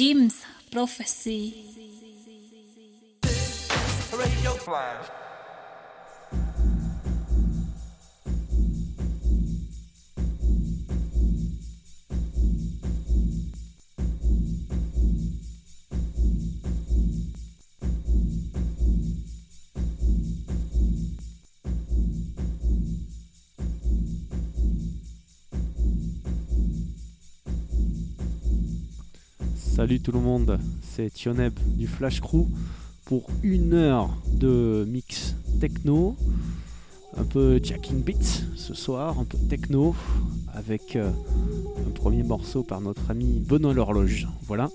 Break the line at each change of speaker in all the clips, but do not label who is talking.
Jim's Prophecy.
Radio Flash.
Salut tout le monde, c'est Tioneb du Flash Crew pour une heure de mix techno, un peu jacking beats ce soir, un peu techno, avec euh, un premier morceau par notre ami Benoît l'horloge. Voilà.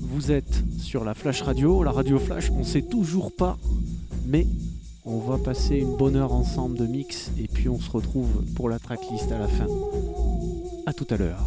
Vous êtes sur la Flash Radio, la radio Flash, on sait toujours pas, mais on va passer une bonne heure ensemble de mix et puis on se retrouve pour la tracklist à la fin. A tout à l'heure.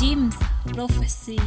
Jim's Prophecy.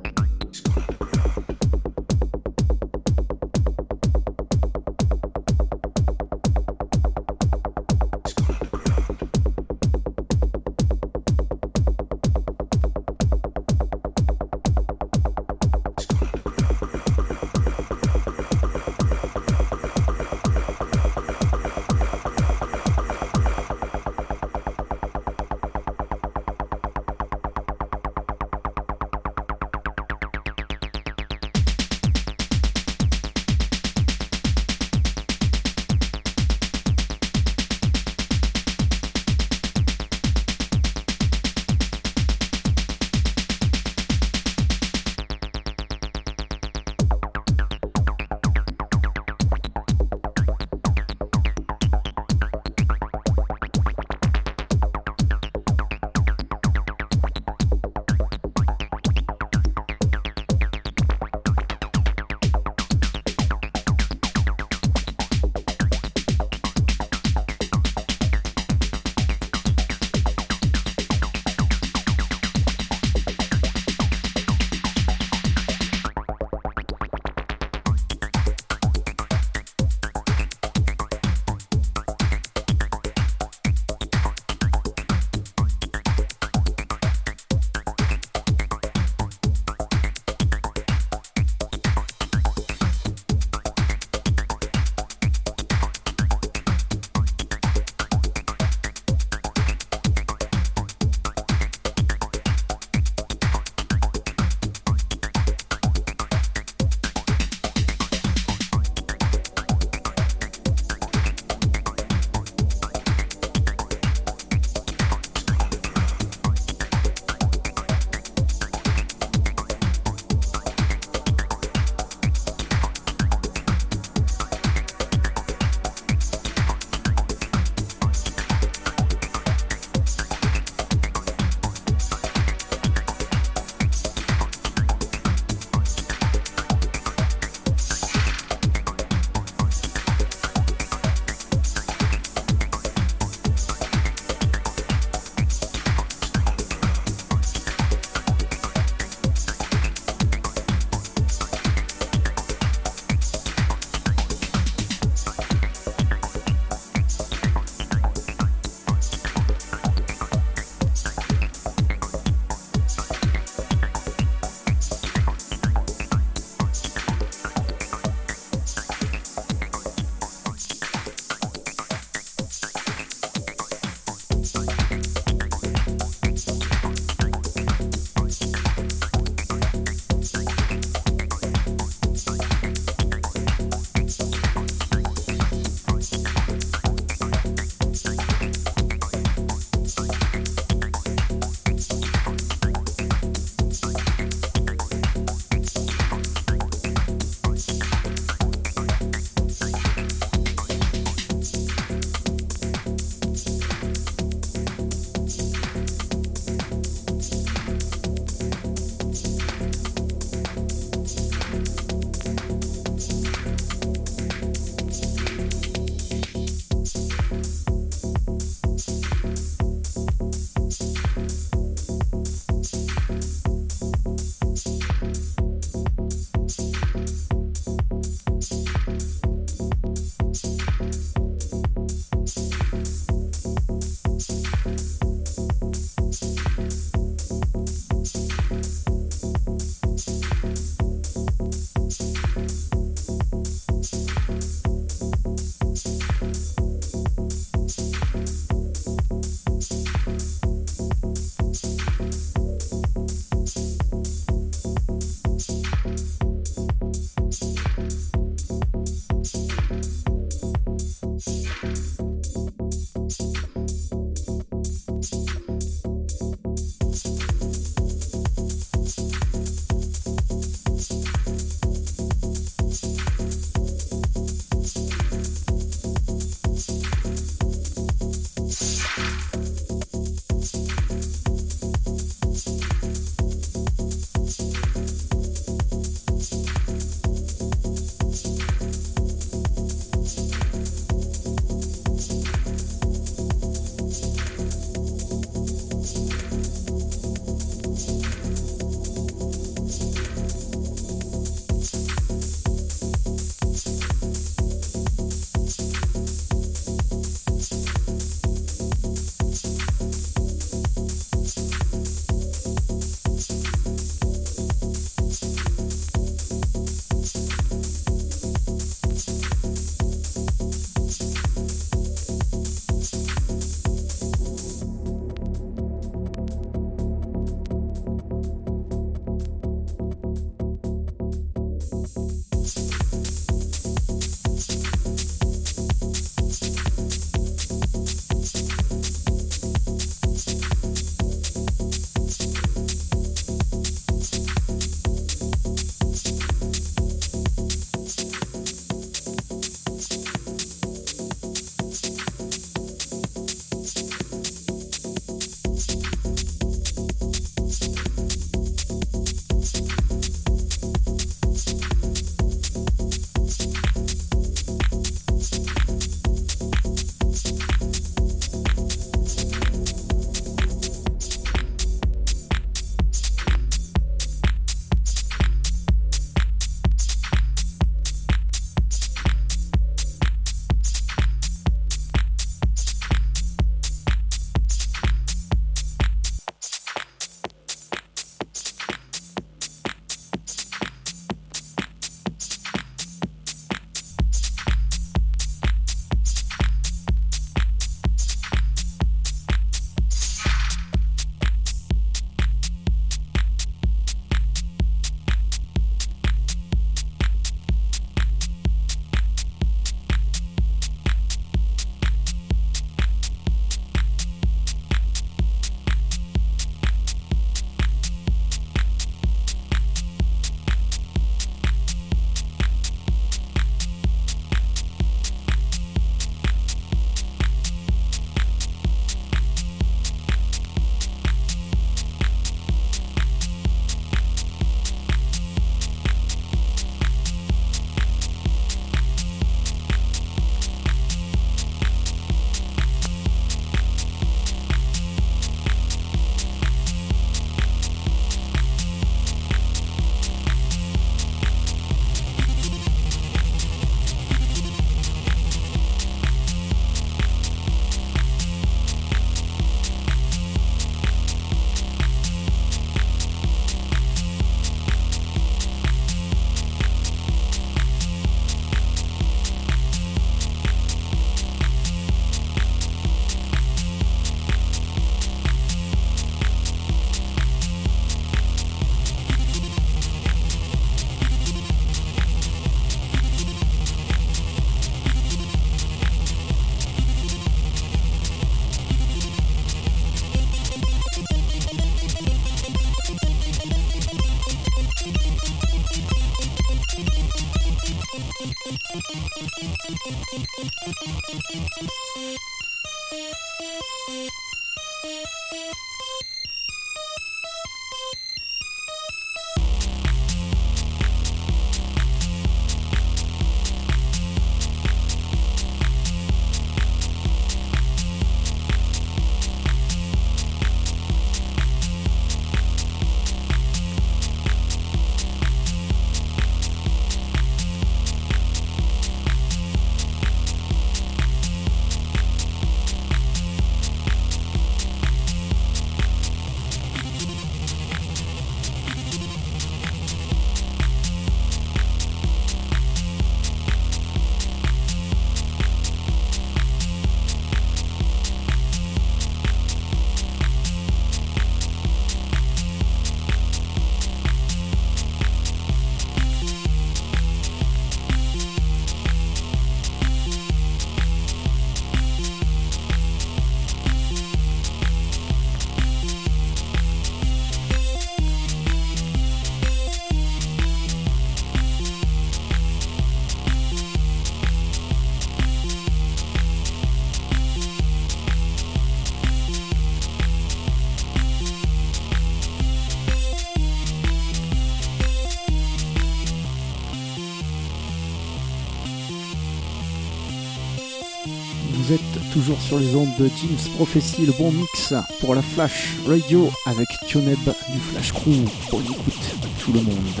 Toujours sur les ondes de Jim's Prophecy, le bon mix pour la Flash Radio avec Tioneb du Flash Crew. Bonne écoute à tout le monde.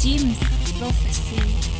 Jim's Prophecy.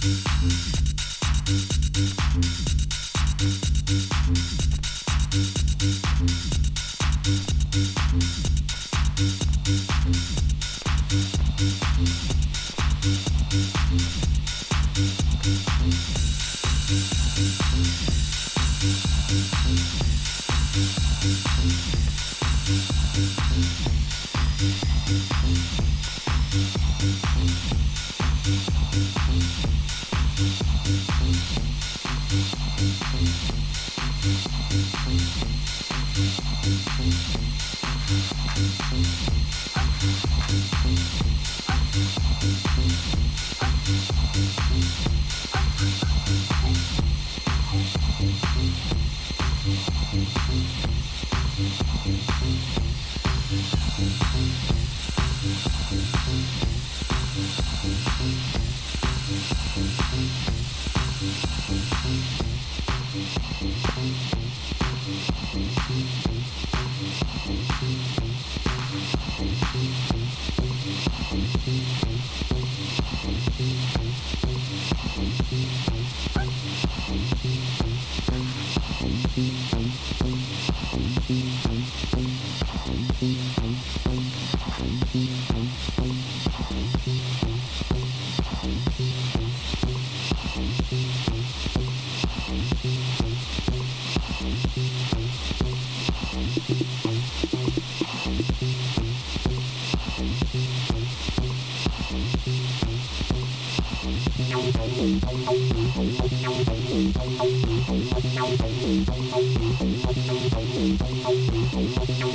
Thank mm -hmm. you.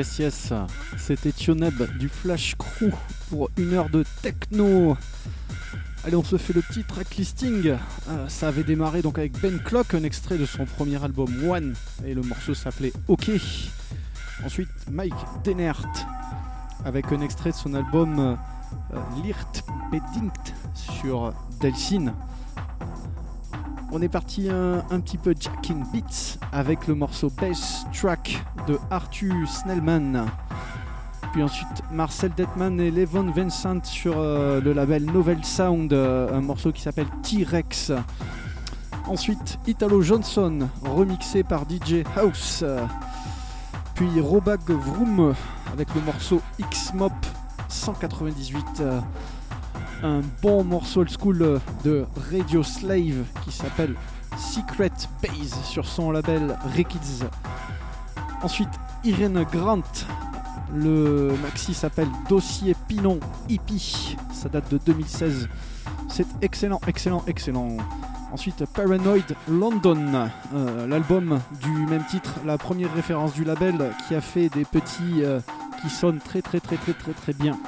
Yes, yes, c'était Tioneb du Flash Crew pour une heure de techno. Allez, on se fait le petit track listing. Euh, ça avait démarré donc avec Ben Clock, un extrait de son premier album One, et le morceau s'appelait OK. Ensuite, Mike Denert avec un extrait de son album euh, Lirt Bedingt sur Delsin. On est parti un, petit peu Jacking Beats avec le morceau Bass Track de Arthur Snellman. Puis ensuite Marcel Detman et Levon Vincent sur euh, le label Novel Sound, euh, un morceau qui s'appelle T-Rex. Ensuite Italo Johnson, remixé par DJ House. Puis Robag Vroom avec le morceau X-Mop 198 un bon morceau old school de Radio Slave qui s'appelle Secret Base sur son label Rekids. Ensuite, Irene Grant. Le maxi s'appelle Dossier Pinon Hippie. Ça date de 2016. C'est excellent, excellent, excellent. Ensuite, Paranoid London, euh, l'album du même titre, la première référence du label qui a fait des petits euh, qui sonnent très très très très très très bien.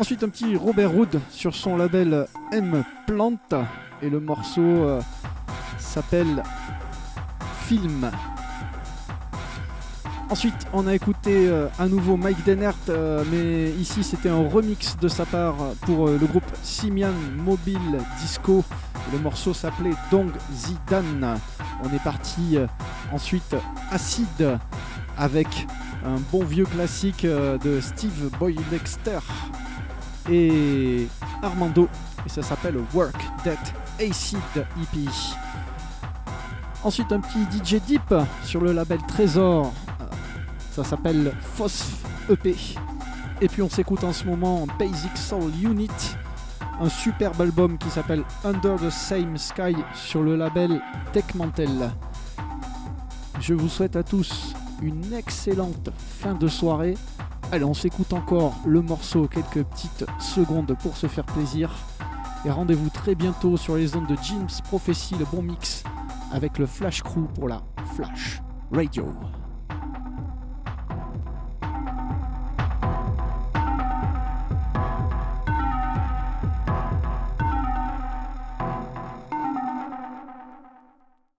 Ensuite, un petit Robert Hood sur son label M Plante. Et le morceau euh, s'appelle Film. Ensuite, on a écouté euh, à nouveau Mike Denert, euh, mais ici c'était un remix de sa part pour le groupe Simian Mobile Disco. Le morceau s'appelait Dong Zidane. On est parti ensuite Acid avec un bon vieux classique de Steve Boy Dexter et Armando et ça s'appelle Work That Acid EP. Ensuite un petit DJ Deep sur le label Trésor, ça s'appelle Phosph EP. Et puis on s'écoute en ce moment Basic Soul Unit, un superbe album qui s'appelle Under the Same Sky sur le label Techmantel. Je vous souhaite à tous une excellente fin de soirée Allez, on s'écoute encore le morceau, quelques petites secondes pour se faire plaisir. Et rendez-vous très bientôt sur les ondes de Jim's Prophecy, le bon mix, avec le Flash Crew pour la Flash Radio.